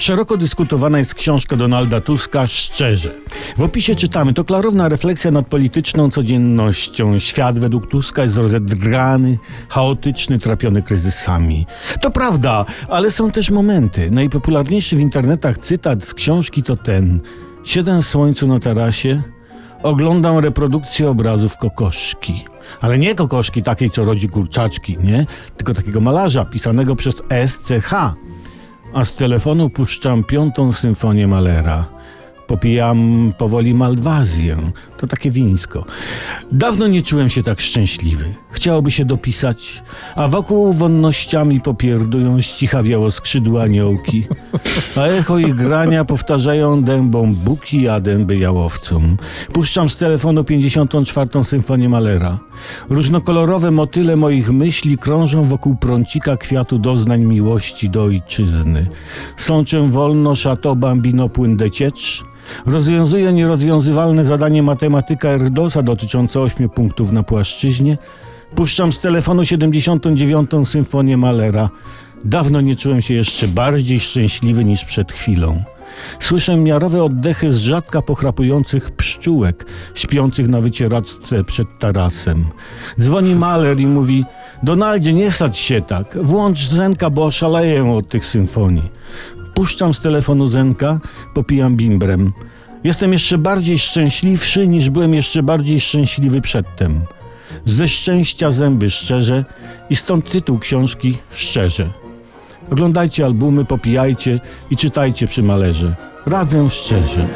Szeroko dyskutowana jest książka Donalda Tuska Szczerze. W opisie czytamy, to klarowna refleksja nad polityczną codziennością. Świat według Tuska jest rozedrany, chaotyczny, trapiony kryzysami. To prawda, ale są też momenty. Najpopularniejszy w internetach cytat z książki to ten. Siedem w słońcu na tarasie, oglądam reprodukcję obrazów kokoszki. Ale nie kokoszki takiej, co rodzi kurczaczki, nie? Tylko takiego malarza pisanego przez SCH a z telefonu puszczam piątą symfonię Malera. Popijam powoli malwazję. To takie wińsko. Dawno nie czułem się tak szczęśliwy. Chciałoby się dopisać, a wokół wonnościami popierdują ścichawiało skrzydła aniołki, a echo ich grania powtarzają dębą buki, a dęby jałowcom. Puszczam z telefonu 54. symfonię Malera. Różnokolorowe motyle moich myśli krążą wokół prącika kwiatu doznań miłości do ojczyzny. Sączę wolno Chateau Bambino płyn de ciecz, nierozwiązywalne zadanie matematyka Erdosa dotyczące ośmiu punktów na płaszczyźnie. Puszczam z telefonu 79. symfonię Malera. Dawno nie czułem się jeszcze bardziej szczęśliwy niż przed chwilą. Słyszę miarowe oddechy z rzadka pochrapujących pszczółek, śpiących na wycieraczce przed tarasem. Dzwoni maler i mówi: Donaldzie, nie stać się tak. Włącz Zenka, bo oszaleję od tych symfonii. Puszczam z telefonu Zenka, popijam bimbrem. Jestem jeszcze bardziej szczęśliwszy, niż byłem jeszcze bardziej szczęśliwy przedtem. Ze szczęścia zęby szczerze i stąd tytuł książki Szczerze. Oglądajcie albumy, popijajcie i czytajcie przy malerze. Radzę szczerze.